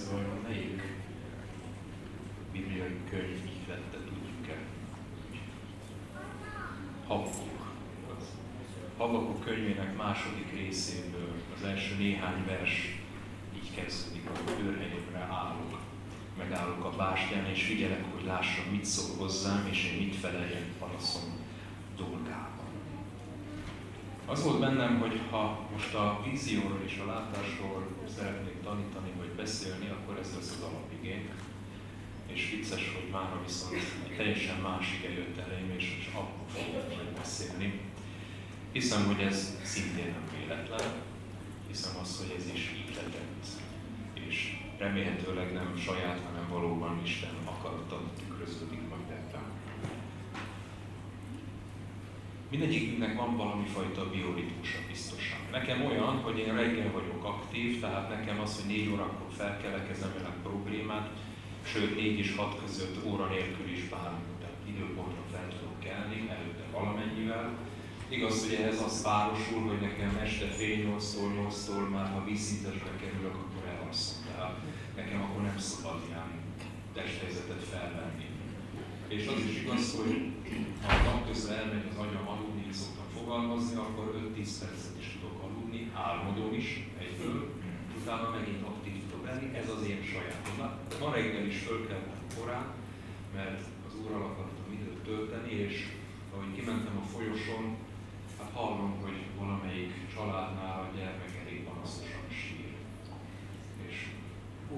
ez vajon melyik bibliai könyv ihlette, tudjuk-e? Habakuk. Habakuk könyvének második részéből az első néhány vers így kezdődik, hogy őrhelyemre állok. Megállok a bástyán, és figyelek, hogy lássam, mit szól hozzám, és én mit feleljen panaszom dolgában. Az volt bennem, hogy ha most a vízióról és a látásról szeretnék tanítani, vagy beszélni, akkor ez lesz az alapigény. És vicces, hogy már viszont egy teljesen más ige jött elém, és, és abból fogok majd beszélni. Hiszem, hogy ez szintén nem véletlen, hiszem az, hogy ez is így letett. És remélhetőleg nem saját, hanem valóban Isten akarata tükröződik majd ebben. Mindegyikünknek van valami fajta bioritmusa biztosan. Nekem olyan, hogy én reggel vagyok aktív, tehát nekem az, hogy négy órakor felkelek, ez nem jelent problémát, sőt négy és hat között óra nélkül is bármilyen időpontra fel tudok kelni, előtte valamennyivel. Igaz, hogy ehhez az párosul, hogy nekem este fél 8-tól 8-tól már ha vízszintesbe kerülök, akkor elalszom. Tehát nekem akkor nem szabad ilyen testhelyzetet felvenni. És az is igaz, hogy ha a nap közben elmegy az agyam aludni, így szoktam fogalmazni, akkor 5-10 percet is tudok aludni, álmodom is egyből, utána megint aktív tudok lenni, ez az én sajátom. Ma reggel is fölkeltem korán, mert az úrral akartam időt tölteni, és ahogy kimentem a folyosón, hát hallom, hogy valamelyik családnál a gyermek elég panaszosan sír. És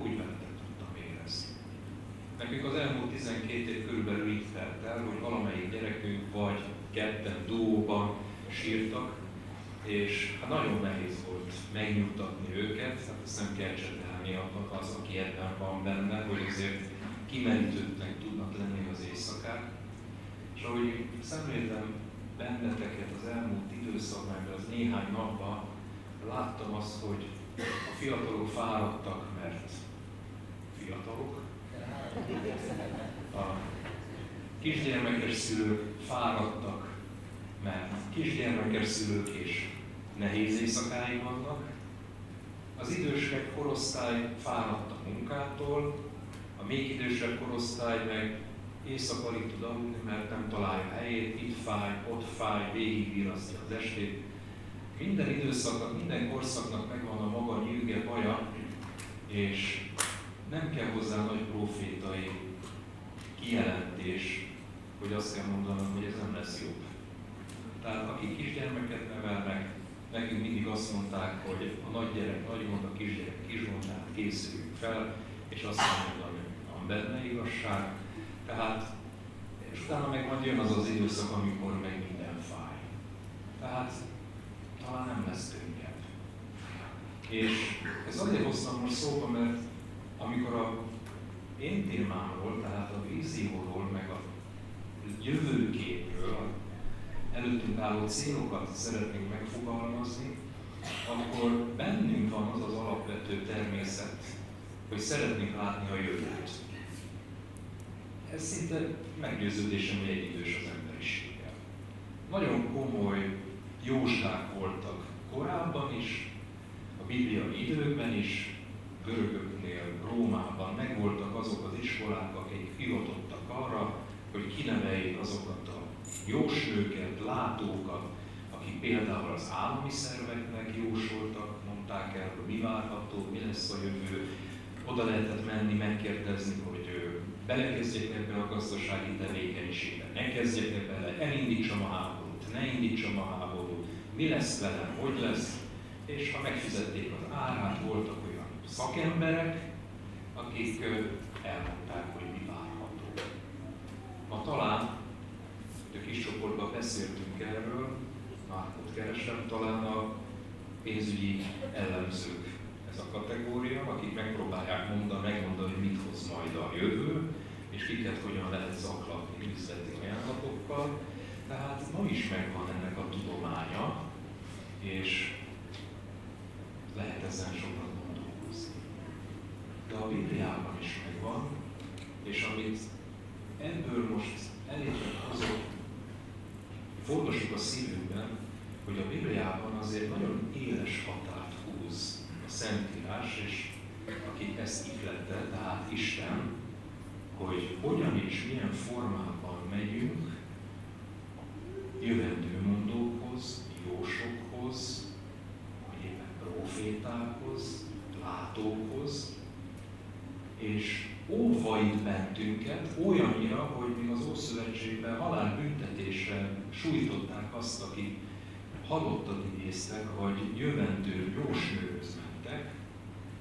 úgy vettem Nekünk az elmúlt 12 év körülbelül így telt el, hogy valamelyik gyerekünk vagy ketten duóban sírtak, és hát nagyon nehéz volt megnyugtatni őket, hát ezt nem kell csetelni az, aki ebben van benne, hogy azért kimerítőtnek tudnak lenni az éjszakák. És ahogy szemléltem benneteket az elmúlt időszakban, az néhány napban, láttam azt, hogy a fiatalok fáradtak, mert fiatalok, a kisgyermekes szülők fáradtak, mert kisgyermekes szülők és nehéz éjszakáig vannak. Az idősek korosztály fáradt a munkától, a még idősebb korosztály meg éjszaka alig tud aludni, mert nem találja helyét, itt fáj, ott fáj, végigvirasztja az estét. Minden időszaknak, minden korszaknak megvan a maga nyűge, baja, és nem kell hozzá nagy profétai kijelentés, hogy azt kell mondanom, hogy ez nem lesz jobb. Tehát akik kisgyermeket nevelnek, nekünk mindig azt mondták, hogy a nagy gyerek nagy gond, a kisgyerek kis gond, tehát készüljünk fel, és azt mondom, hogy van benne igazság. Tehát, és utána meg majd jön az az időszak, amikor meg minden fáj. Tehát talán nem lesz könnyebb. És ez azért hoztam most szóba, mert amikor a én témámról, tehát a vízióról, meg a jövőképről, előttünk álló célokat szeretnénk megfogalmazni, akkor bennünk van az az alapvető természet, hogy szeretnénk látni a jövőt. Ez szinte meggyőződésem, hogy egyidős az emberiséggel. Nagyon komoly jósták voltak korábban is, a bibliai időkben is, görögöknél, Rómában megvoltak azok az iskolák, akik hivatottak arra, hogy kineveljék azokat a jóslőket, látókat, akik például az állami szerveknek jósoltak, mondták el, hogy mi várható, mi lesz a jövő. Oda lehetett menni, megkérdezni, hogy belekezdjek ebbe a gazdasági tevékenységbe, ne kezdjek bele, elindítsam a háborút, ne indítsam a háborút, mi lesz velem, hogy lesz, és ha megfizették az árát, voltak szakemberek, akik elmondták, hogy mi várható. Ma talán, hogy a kis csoportban beszéltünk erről, már ott keresem, talán a pénzügyi ellenzők ez a kategória, akik megpróbálják mondani, megmondani, hogy mit hoz majd a jövő, és kiket hogyan lehet zaklatni üzleti ajánlatokkal. Tehát ma is megvan ennek a tudománya, és lehet ezen sokat de a Bibliában is megvan, és amit ebből most elétre hozok, fontosak a szívünkben, hogy a Bibliában azért nagyon éles határt húz a Szentírás, és akik ezt ihlette, tehát Isten, hogy hogyan és milyen formában megyünk jövendőmondókhoz, jósokhoz, vagy éppen profétákhoz, látókhoz, és óvait bentünket olyannyira, hogy még az Ószövetségben halálbüntetésre sújtották azt, akik halottat idéztek, vagy jövendő jósnőhöz mentek,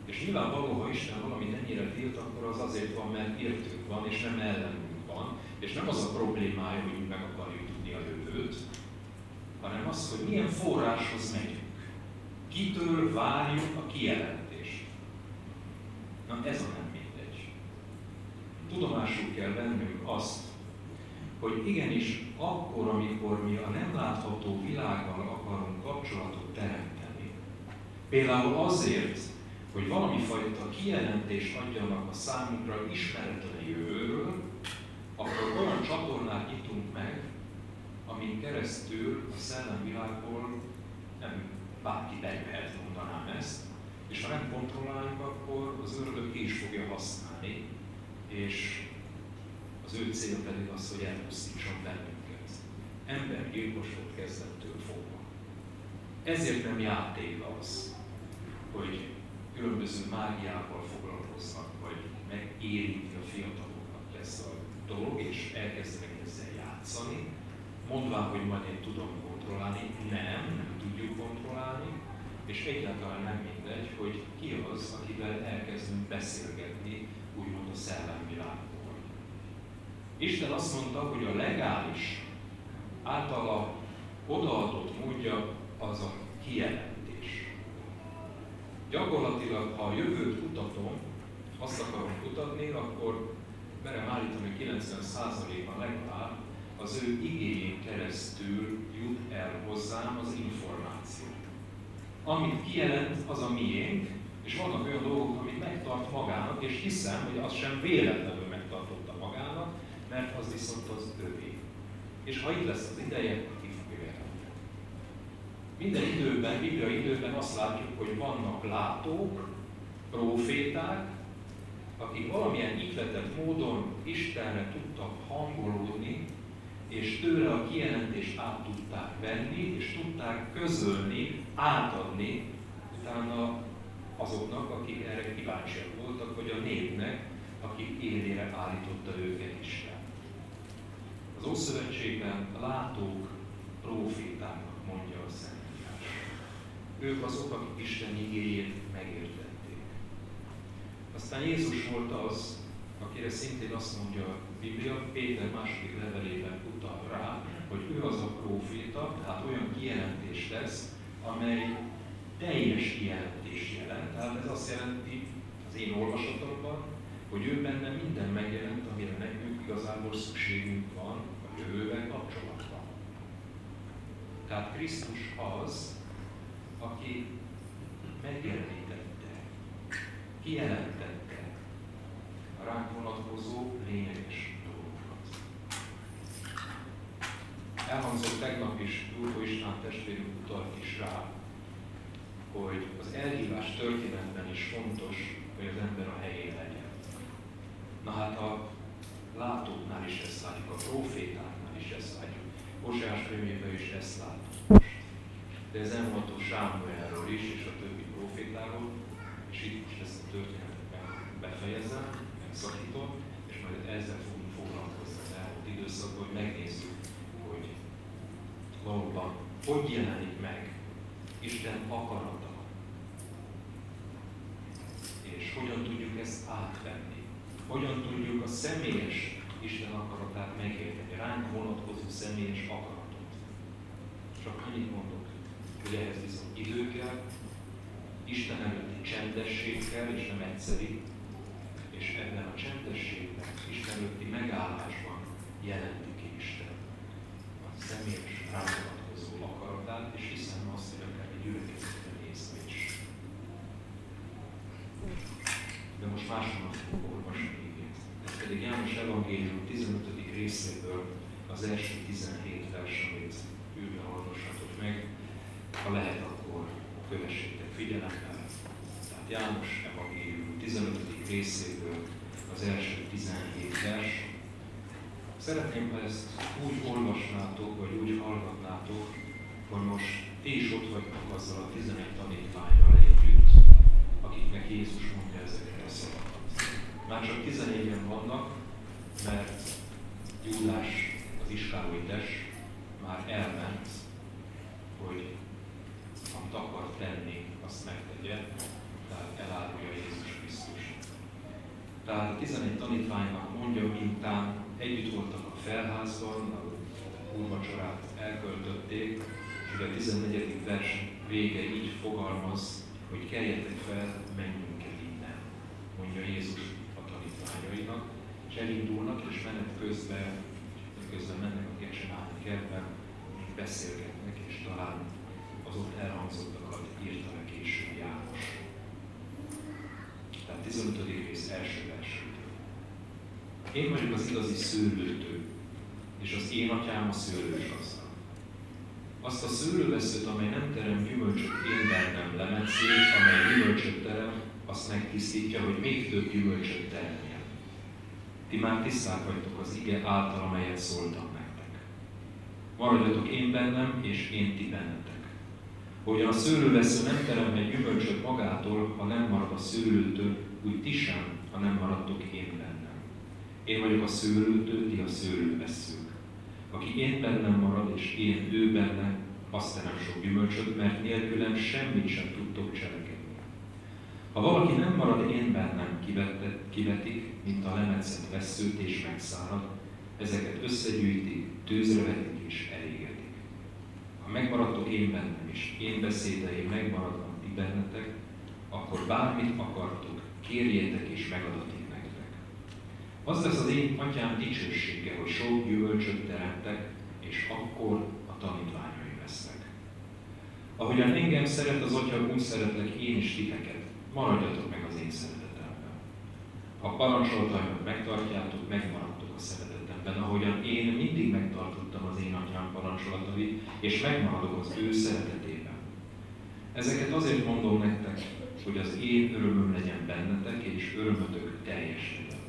és nyilvánvaló, ha Isten valamit ennyire tilt, akkor az azért van, mert értünk van, és nem ellenünk van, és nem az a problémája, hogy meg akarjuk tudni a jövőt, hanem az, hogy milyen forráshoz megyünk. Kitől várjuk a kijelentést. Na ez a nem. Tudomásul kell vennünk azt, hogy igenis akkor, amikor mi a nem látható világgal akarunk kapcsolatot teremteni, például azért, hogy valami fajta kijelentést adjanak a számunkra ismeretlen jövőről, akkor olyan csatornát nyitunk meg, amin keresztül a szellemvilágból nem bárki bejöhet, mondanám ezt, és ha nem kontrolláljuk, akkor az ördög ki is fogja használni, és az ő cél pedig az, hogy elpusztítson bennünket. Ember gyilkos volt kezdettől fogva. Ezért nem játék az, hogy különböző mágiával foglalkoznak, vagy megérinti a fiataloknak lesz a dolog, és elkezdenek ezzel játszani, mondván, hogy majd én tudom kontrollálni. Nem, nem tudjuk kontrollálni, és egyáltalán nem mindegy, hogy ki az, akivel elkezdünk beszélgetni, úgymond a szellemvilágból. Isten azt mondta, hogy a legális, általa odaadott módja az a kijelentés Gyakorlatilag, ha a jövőt kutatom, azt akarom kutatni, akkor merem állítani, hogy 90%-ban legalább az ő igényén keresztül jut el hozzám az információ. Amit kijelent, az a miénk, és vannak olyan dolgok, amit megtart magának, és hiszem, hogy az sem véletlenül megtartotta magának, mert az viszont az övé. És ha itt lesz az ideje, minden időben, bibliai időben azt látjuk, hogy vannak látók, proféták, akik valamilyen ihletett módon Istenre tudtak hangolódni, és tőle a kijelentést át tudták venni, és tudták közölni, átadni utána azoknak, akik erre kíváncsiak voltak, vagy a népnek, akik élére állította őket Isten. Az Ószövetségben látók, profétáknak mondja a Szent ők azok, akik Isten igéjét megértették. Aztán Jézus volt az, akire szintén azt mondja a Biblia, Péter második levelében utal rá, hogy ő az a proféta, tehát olyan kijelentés lesz, amely teljes kijelentés jelent. Tehát ez azt jelenti az én olvasatomban, hogy ő benne minden megjelent, amire nekünk igazából szükségünk van a jövővel kapcsolatban. Tehát Krisztus az, aki megjelenítette, kijelentette a ránk vonatkozó lényeges dolgokat. Elhangzott tegnap is, Gyurko István testvérünk utalt is rá, hogy az elhívás történetben is fontos, hogy az ember a helyén legyen. Na hát a látóknál is ezt látjuk, a profétáknál is ezt látjuk. Oseás könyvében is ezt látjuk de ez elmondható Sámuelről is, és a többi profétáról, és itt most ezt a történetet befejezem, megszakítom, és majd ezzel fogunk foglalkozni az elmúlt időszakban, hogy megnézzük, hogy valóban hogy jelenik meg Isten akarata, és hogyan tudjuk ezt átvenni, hogyan tudjuk a személyes Isten akaratát megérteni, ránk vonatkozó személyes akaratot. Csak annyit mondok, hogy ehhez viszont idő kell, Isten előtti csendesség kell, és nem egyszeri, és ebben a csendességben, Isten előtti megállásban jelenti ki Isten a személyes rámutatkozó akaratát, és hiszem azt, hogy akár egy gyülekezetben nézve is. Másomat fogok olvasni igét. Ez pedig János Evangélium 15. részéből az első 17 vers, amit ülve hallgassatok meg ha lehet, akkor kövessétek figyelemmel. Tehát János Evangélium 15. részéből az első 17 vers. Szeretném, ha ezt úgy olvasnátok, vagy úgy hallgatnátok, hogy most ti is ott vagytok azzal a 11 tanítványral együtt, akiknek Jézus mondja ezeket a szavakat. Már csak 14-en vannak, mert Júdás, az iskáloides már elment, hogy amit akar tenni, azt megtegye, tehát elárulja Jézus Krisztus. Tehát a 11 tanítványnak mondja, mintán együtt voltak a felházban, a úrvacsorát elköltötték, és a 14. vers vége így fogalmaz, hogy keljetek fel, menjünk el innen, mondja Jézus a tanítványainak, és elindulnak, és menet közben, közben mennek a Gecsemáni kertben, beszélgetnek, és talán az ott elhangzottakat írta le később János. Tehát 15. rész első versőtől. Én vagyok az igazi szőlőtő, és az én atyám a szőlős gazda. Azt a szőlőveszőt, amely nem terem gyümölcsöt én bennem lemetszét, amely gyümölcsöt terem, azt megtisztítja, hogy még több gyümölcsöt teremjen. Ti már tiszták vagytok az ige által, amelyet szóltam nektek. Maradjatok én bennem, és én ti bennetek. Hogyan a szőlővesző nem terem egy gyümölcsöt magától, ha nem marad a szőlőtől, úgy ti sem, ha nem maradtok én bennem. Én vagyok a szőlőtől, ti a szőlőveszők. Aki én bennem marad, és én ő benne, azt terem sok gyümölcsöt, mert nélkülem semmit sem tudtok cselekedni. Ha valaki nem marad én bennem, kivetik, mint a lemetszett veszőt és megszárad, ezeket összegyűjtik, tűzre vetik és elégetik. Ha megmaradtok én bennem, és én beszédeim megmaradnak ti bennetek, akkor bármit akartok, kérjétek és megadatik. Az lesz az én atyám dicsősége, hogy sok gyümölcsöt teremtek, és akkor a tanítványai lesznek. Ahogyan engem szeret az Atya, úgy szeretlek én is titeket maradjatok meg az én szeretetemben. Ha parancsolataimat megtartjátok, megmaradtok a szeretetemben, ahogyan én mindig megtartottam az én atyám parancsolatait, és megmaradok az ő szeretetében. Ezeket azért mondom nektek, hogy az én örömöm legyen bennetek, és örömötök teljes legyen.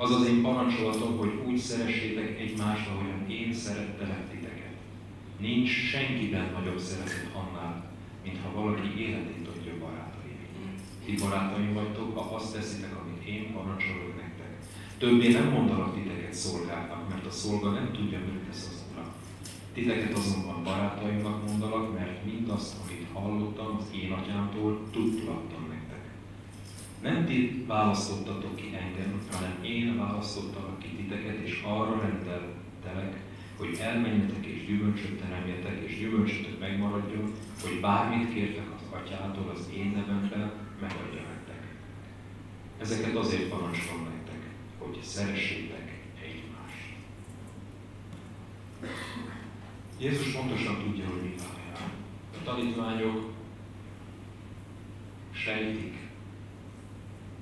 Az az én parancsolatom, hogy úgy szeressétek egymást, ahogyan én szerettelek titeket. Nincs senkiben nagyobb szeretet annál, mint ha valaki életét ti barátaim vagytok, ha azt teszitek, amit én parancsolok nektek. Többé nem mondanak titeket szolgáknak, mert a szolga nem tudja, mit tesz az Ura. Titeket azonban barátaimnak mondalak, mert mindazt, amit hallottam az én atyámtól, tudtulattam nektek. Nem ti választottatok ki engem, hanem én választottalak ki titeket, és arra rendeltelek, hogy elmenjetek és gyümölcsöt teremjetek, és gyümölcsötök megmaradjon, hogy bármit kértek az atyától az én nevemben, megadja nektek. Ezeket azért parancsolom nektek, hogy szeressétek egymást. Jézus pontosan tudja, hogy mi várja. A tanítványok sejtik,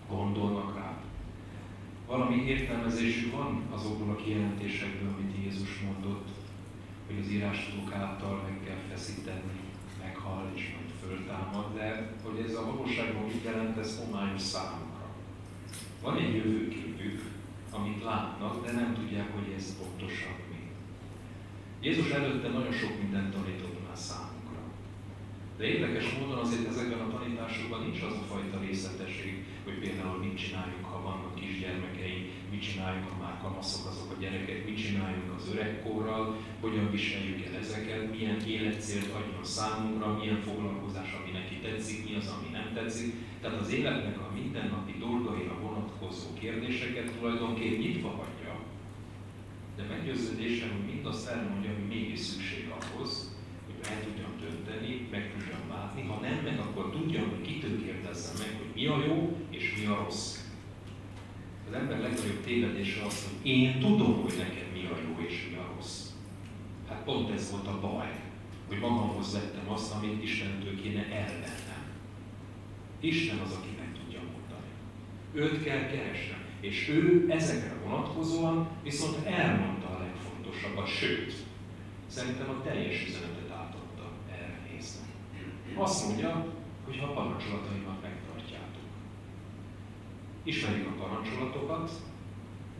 gondolnak rá. Valami értelmezésük van azokból a kijelentésekből, amit Jézus mondott, hogy az írástudók által meg kell feszíteni, meghal és majd föltámad, de hogy ez a valóságban mit jelent, ez homályos számukra. Van egy jövőképük, amit látnak, de nem tudják, hogy ez pontosan mi. Jézus előtte nagyon sok mindent tanított már számukra. De érdekes módon azért ezekben a tanításokban nincs az a fajta részletesség, hogy például mit csináljunk, ha vannak kisgyermekeink, mit csináljunk, ha már kamaszok azok a gyerekek, mit csináljunk az öregkorral, hogyan viseljük el ezeket, milyen életcélt adjon számunkra, milyen foglalkozás, ami neki tetszik, mi az, ami nem tetszik. Tehát az életnek a mindennapi dolgaira vonatkozó kérdéseket tulajdonképpen nyitva hagyja, de meggyőződésem, hogy mindazt elmondja, hogy mégis szükség ahhoz, hogy el tudjam dönteni, meg tudjam látni, ha nem meg, akkor tudjam, hogy kitől kérdezzem meg, hogy mi a jó és mi a rossz. Az ember legnagyobb tévedése az, hogy én tudom, hogy nekem mi a jó és mi a rossz. Hát pont ez volt a baj, hogy magamhoz vettem azt, amit Istentől kéne elvennem. Isten az, aki meg tudja mondani. Őt kell keresnem. És ő ezekre vonatkozóan viszont elmondta a legfontosabbat, sőt, szerintem a teljes üzenetet átadta erre nézve. Azt mondja, hogy ha megtartjátok. Ismerjük a parancsolatokat,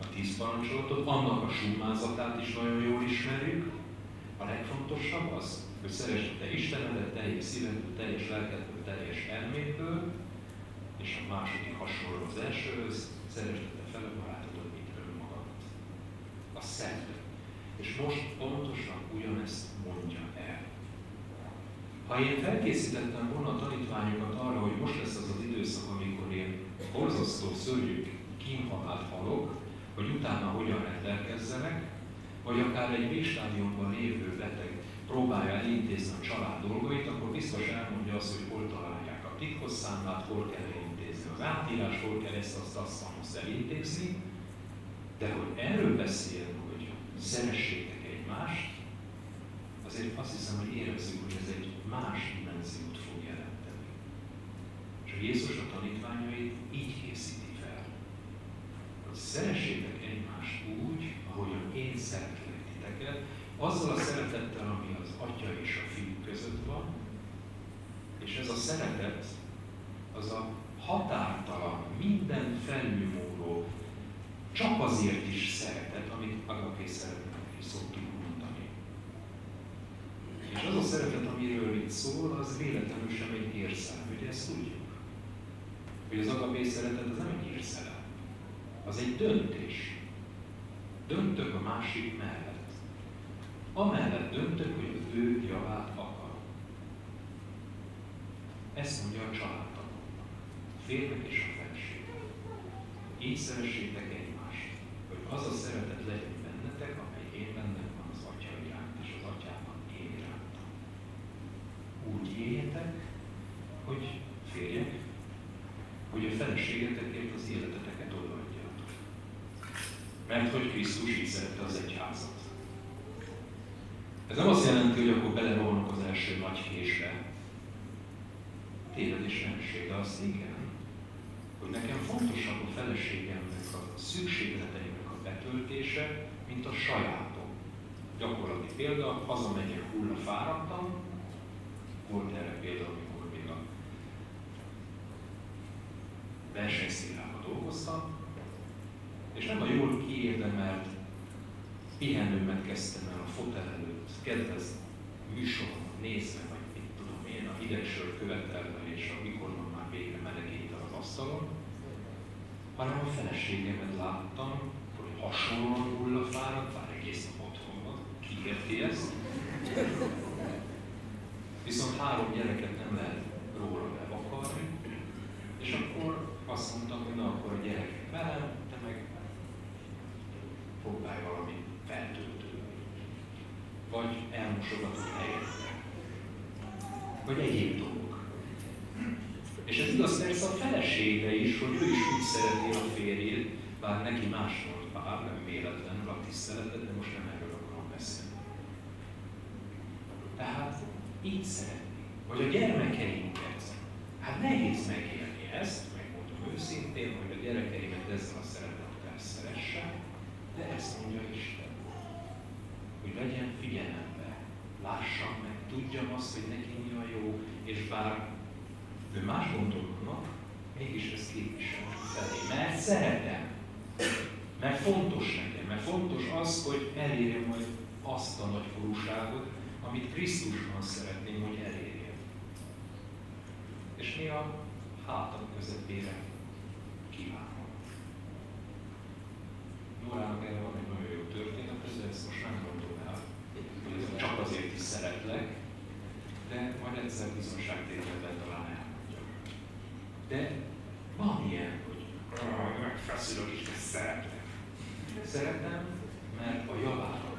a tíz parancsolatot, annak a summázatát is nagyon jól ismerjük. A legfontosabb az, hogy szeresd te Istenedet teljes szívedből, teljes lelkedből, teljes elmédből, és a második hasonló az elsőhöz, szeresd te fel a barátodot, mint önmagadat. A szent. És most pontosan ugyanezt mondja el. Ha én felkészítettem volna a tanítványokat arra, hogy most lesz az az időszak, amikor én borzasztó szörnyű kínhalált halok, hogy utána hogyan rendelkezzenek, vagy akár egy végstádiumban lévő beteg próbálja elintézni a család dolgait, akkor biztos elmondja azt, hogy hol találják a titkos számlát, hol kell elintézni az átírás, hol kell ezt, azt, azt, azt elintézni, de hogy erről beszél, hogy szeressétek egymást, azért azt hiszem, hogy érezzük, hogy ez egy más dimenziót fog jelenteni. És a Jézus a tanítványait így készíti fel, hogy szeressétek egymást úgy, ahogyan én szeretlek titeket, azzal a szeretettel, ami az Atya és a Fiú között van, és ez a szeretet az a határtalan, minden felülmúló, csak azért is szeretet, amit agapé szeretetnek is szoktuk mondani. És az a szeretet, amiről itt szól, az véletlenül sem egy érszel, ugye ezt tudjuk. Hogy az agapé szeretet az nem egy érszel, az egy döntés. Döntök a másik mellett. Amellett döntök, hogy az ő javát akar. Ezt mondja a családtagoknak. A férnek és a felség. Így szeressétek egymást, hogy az a szeretet legyen bennetek, amely én bennem van az Atya iránt, és az Atyában én irántam. Úgy éljetek, hogy férjek, hogy a feleségetekért az életeteket odaadjátok. Mert hogy Krisztus így szerette az egyházat. Ez nem azt jelenti, hogy akkor belerolnak az első nagy késbe. Tévedéstelenség, de azt igen, hogy nekem fontosabb a feleségemnek a szükségleteimnek a betöltése, mint a sajátom. Gyakorlati példa, hazamegyek hulla fáradtam, volt erre példa, amikor még a versenyszínában dolgoztam, és nem a jól kiérdemelt pihenőmet kezdtem el a fotel előtt, kedvez műsoron nézve, vagy mit tudom én, a hidegsör követelve, és amikor van már végre melegít az asztalon, hanem a feleségemet láttam, hogy hasonlóan hullafáradt, már egész nap otthon van, ki érti ezt? Viszont három gyereket nem lehet róla bevakarni, és akkor azt mondtam, hogy na akkor a gyerekek velem, próbálj valami feltöltő. Vagy elmosogatott helyette. Vagy egyéb dolgok. És ez igaz persze a feleségre is, hogy ő is úgy szereti a férjét, bár neki más volt pár, nem véletlenül a tiszteletet, de most nem erről akarom beszélni. Tehát így szeretni. Vagy a gyermekeinket. Hát nehéz megélni ezt, megmondom őszintén, hogy a gyerekeimet ezzel a de ezt mondja Isten. Hogy legyen figyelembe, lássam meg, tudjam azt, hogy neki mi a jó, és bár ő más gondolkodnak, mégis ezt képvisel felé. Mert szeretem. Mert fontos nekem. Mert fontos az, hogy elérjem majd azt a nagy forúságot, amit Krisztusban szeretném, hogy elérjem. És mi a hátam közepére kívánom. Nórának erre van egy nagyon jó történet, de ezt most nem mondom el, csak azért is szeretlek, de majd egyszer bizonságtételben talán elmondja. De van ilyen, hogy megfeszülök és szeretlek. Szeretem, mert a javára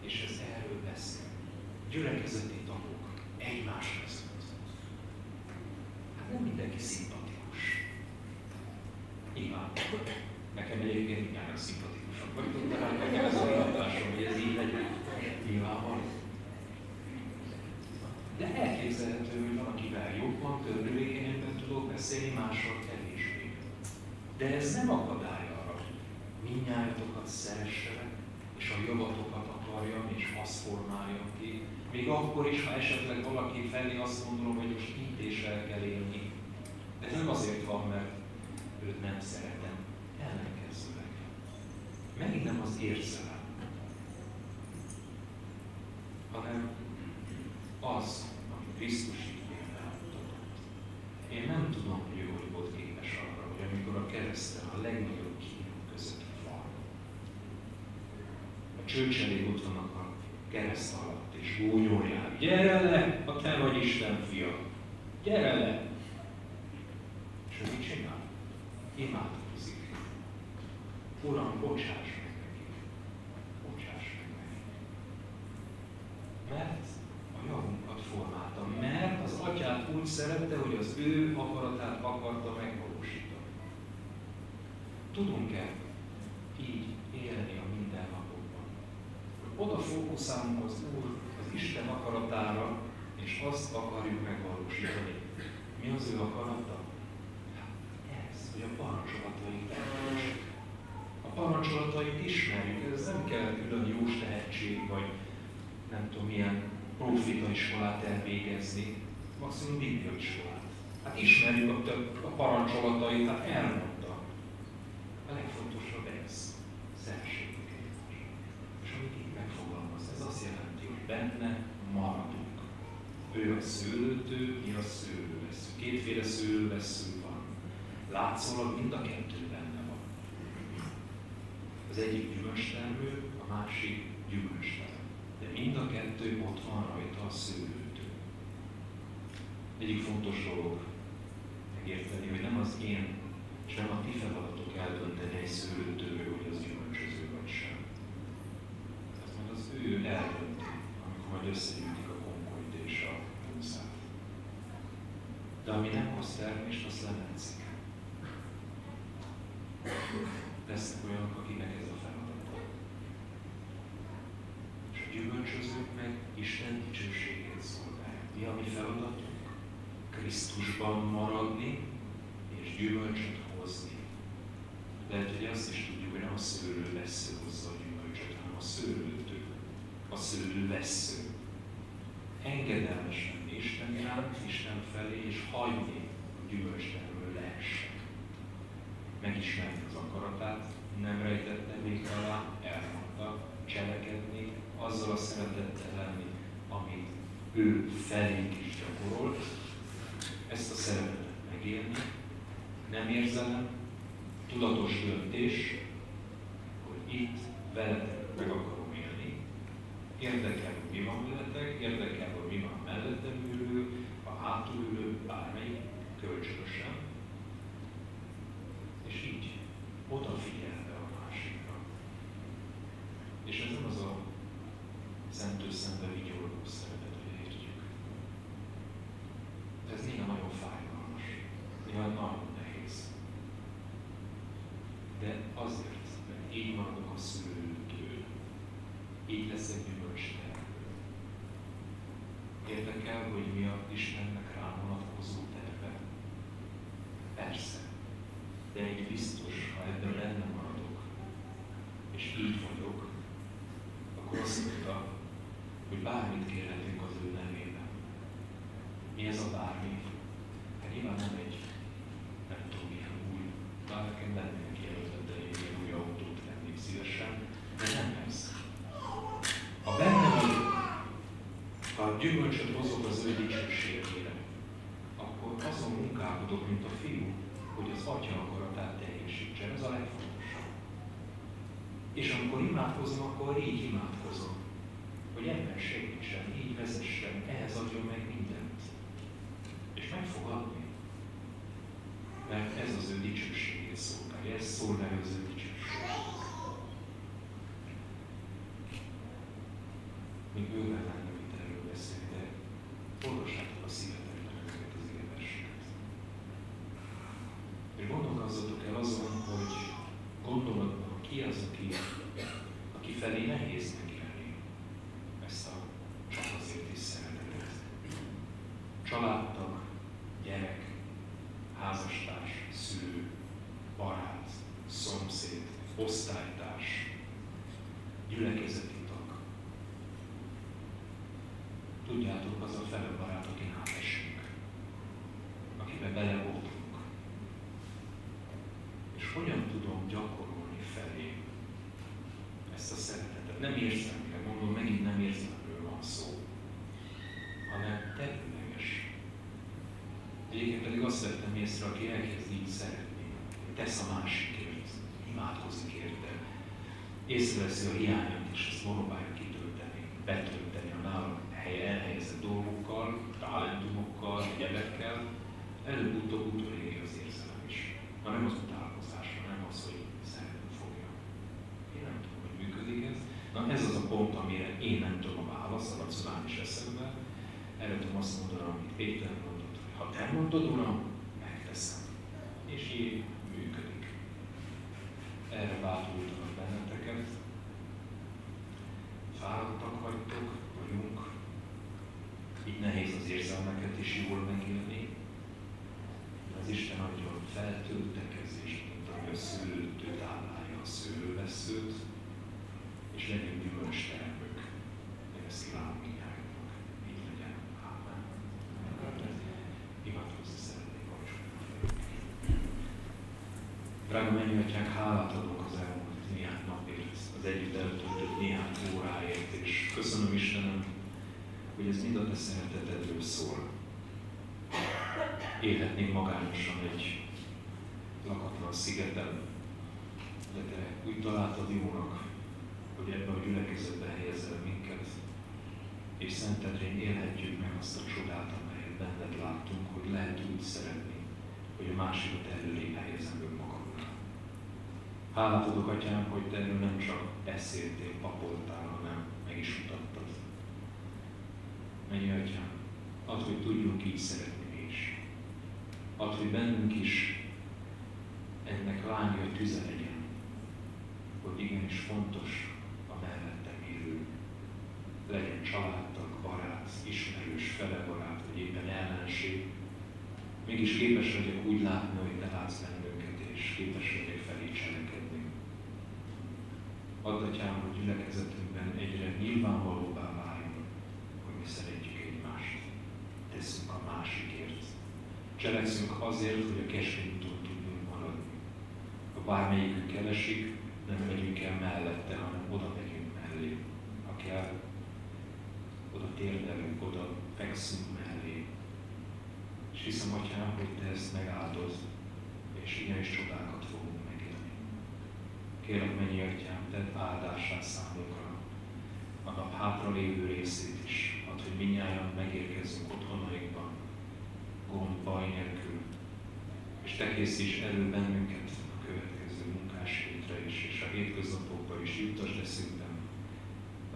És ez erről beszél. Gyülekezeti tagok egymás között. Hát nem mindenki szimpatikus. Nyilván. Nekem egyébként mindjárt szimpatikusak vagytok, de hát nekem ez a hatásom, hogy ez így legyen. Nyilvánvaló. De elképzelhető, hogy van, akivel jobban, törvényében tudok beszélni, mással kevésbé. De ez nem akadály arra, hogy minnyájatokat szeressenek, és a javatokat akarjam, és azt formáljam ki. Még akkor is, ha esetleg valaki felé azt mondom, hogy most intéssel kell élni. Ez nem azért van, mert őt nem szeretem. Megint nem az érzelem, hanem az, ami Krisztus igényben Én nem tudom, hogy ő hogy volt képes arra, hogy amikor a kereszten a legnagyobb kínok között van, a csőcselék ott vannak a kereszt alatt, és gúnyolják, gyere le, ha te vagy Isten fia, gyere le! És ő mit csinál? Imádkozik. Uram, bocsáss meg neki. Bocsáss meg neki. Mert a javunkat formálta. Mert az atyát úgy szerette, hogy az ő akaratát akarta megvalósítani. Tudunk-e így élni a mindennapokban? Oda fókuszálunk az Úr, az Isten akaratára, és azt akarjuk megvalósítani. Mi az ő akarata? hogy a parancsolatait A parancsolatait ismerjük, ez nem kell külön jós tehetség, vagy nem tudom milyen profita iskolát elvégezni, maximum biblia iskolát. Hát ismerjük a, több, a parancsolatait, hát elmondta. A legfontosabb ez, szenség. És amit így megfogalmaz, ez azt jelenti, hogy benne maradunk. Ő a szőlőtő, mi a szőlővesző. Kétféle szőlővesző látszólag mind a kettő benne van. Az egyik gyümölcstermő, a másik gyümölcstermő. De mind a kettő ott van rajta a szőlőtő. Egyik fontos dolog megérteni, hogy nem az én és nem a ti feladatok eldönteni egy szőlőtőről, hogy az gyümölcsöző vagy sem. Ez majd az ő eldönti, amikor majd összegyűjtik a konkolyt és a punszát. De ami nem hoz termést, azt lemetszik. Lesznek olyanok, akinek ez a feladata. És a gyümölcsözők meg Isten dicsőségét szolgálják. Mi a mi feladatunk? Krisztusban maradni és gyümölcsöt hozni. Lehet, hogy azt is tudjuk, hogy nem a szőlő vesző hozza a gyümölcsöt, hanem a szőlőtő, a szőlő vesző. Engedelmes lenni Isten iránt, Isten felé, és hagyni a gyümölcstermő lehessen megismerni az akaratát, nem rejtette még alá, elmondta, cselekedni, azzal a szeretettel lenni, amit ő felénk is gyakorolt, ezt a szeretetet megélni, nem érzelem, tudatos döntés, hogy itt veletek meg akarom élni, érdekel, hogy mi van veletek, érdekel, hogy mi van mellettem ülő, a hátul ülő, bármelyik, kölcsönösen, és így odafigyelve a másikra. És ez nem az a szentő szembe vigyorgó szeretet, hogy értjük. Ez néha nagyon fájdalmas, néha nagyon nehéz. De azért, mert így maradok a szülőtől, így leszek gyümölcstermő. Érdekel, hogy mi a Istennek rám vonatkozó terve? Persze de egy biztos, ha ebben benne maradok, és így vagyok, akkor azt mondta, hogy bármit kérhetünk az ő nevében. Mi ez a bármi? Hát nyilván nem egy, nem tudom milyen új, bár nekem lennének ilyen ötlet, egy ilyen új autót vennék szívesen, de nem ez. Ha benne vagyok, ha gyümölcsöt hozok az ő dicsőségére, akkor azon munkálkodok, mint a fiú, hogy az Atya akaratát teljesítsen. Ez a legfontosabb. És amikor imádkozom, akkor így imádkozom, hogy ebben segítsen, így vezessen, ehhez adjon meg mindent. És meg fog adni. Mert ez az ő dicsőségét szolgálja, ez szolgálja az ő dicsőségét. Még bőven lenne, mint erről beszélni, de olvassátok a szívet És gondolkozzatok el azon, hogy gondolatban ki az, aki, aki felé nehéz megélni ezt a csak azért is szeretetet. Családtag, gyerek, házastárs, szülő, barát, szomszéd, osztálytárs, gyülekezeti tag. Tudjátok, az a fele barát, akin átesünk, akiben bele hogyan tudom gyakorolni felé ezt a szeretetet. Nem érzem meg, mondom, megint nem érzelmről van szó, hanem területes. Egyébként pedig azt vettem észre, aki elkezd így szeretni, tesz a másikért, imádkozik érte, észreveszi a hiányát, és ezt próbálja kitölteni, betölteni a nálam hely elhelyezett dolgokkal, talentumokkal, egyebekkel, előbb-utóbb utoléri az érzelem is. Na nem az utálkozás, hanem az, hogy szeretni fogja. Én nem tudom, hogy működik ez. Na ez az a pont, amire én nem tudom a választ, a racionális eszemben. Erre tudom azt mondani, amit Péter mondott, hogy ha te mondod, Uram, megteszem. És így. Erre bátorítanak benneteket. Fáradtak vagytok, vagyunk. Így nehéz az érzelmeket is jól megélni az Isten adjon feltöltekezést, mint ahogy a táplálja a szőlőveszőt, és legyen gyümölcs termők. Én ezt kívánom mindjárt. Így legyen. Amen. Imatkozni szeretnék Drága mennyi atyánk, hálát adok az elmúlt néhány napért, az együtt eltöltött néhány óráért, és köszönöm Istenem, hogy ez mind a te szeretetedről szól élhetnénk magányosan egy lakatlan szigeten, de te úgy találtad jónak, hogy ebben a gyülekezetbe helyezel minket, és Szentedrén élhetjük meg azt a csodát, amelyet benned láttunk, hogy lehet úgy szeretni, hogy a másikat előrébb helyezem önmagamra. Hálát adok, Atyám, hogy te nem csak beszéltél, papoltál, hanem meg is mutattad. Mennyi Atyám, add, hogy tudjunk így szeretni ad, hogy bennünk is ennek lángja tüze legyen, hogy igenis fontos a mellettem élő. Legyen családtag, barát, ismerős, fele barát, vagy éppen ellenség. Mégis képes vagyok úgy látni, hogy te látsz bennünket, és képes vagyok felé cselekedni. Add, Atyám, hogy gyülekezetünkben egyre nyilvánvalóbbá váljon, hogy mi szeretjük egymást. Teszünk a másikért, Cselekszünk azért, hogy a keskeny úton tudjunk maradni. Ha bármelyikünk keresik, nem megyünk el mellette, hanem oda megyünk mellé. Ha kell, oda térdelünk, oda fekszünk mellé. És hiszem, Atyám, hogy Te ezt megáldod, és igenis csodákat fogunk megélni. Kérlek, mennyi Atyám, Te áldását számunkra a nap hátra lévő részét is, ad, hogy minnyáján megérkezzünk otthonaikban, gond, baj nélkül. És te készíts elő bennünket a következő munkás hétre is, és a hétköznapokban is juttasd eszünkben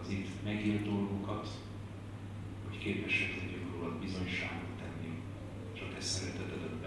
az itt megélt dolgokat, hogy képesek legyünk rólad bizonyságot tenni, és a te szeretetedet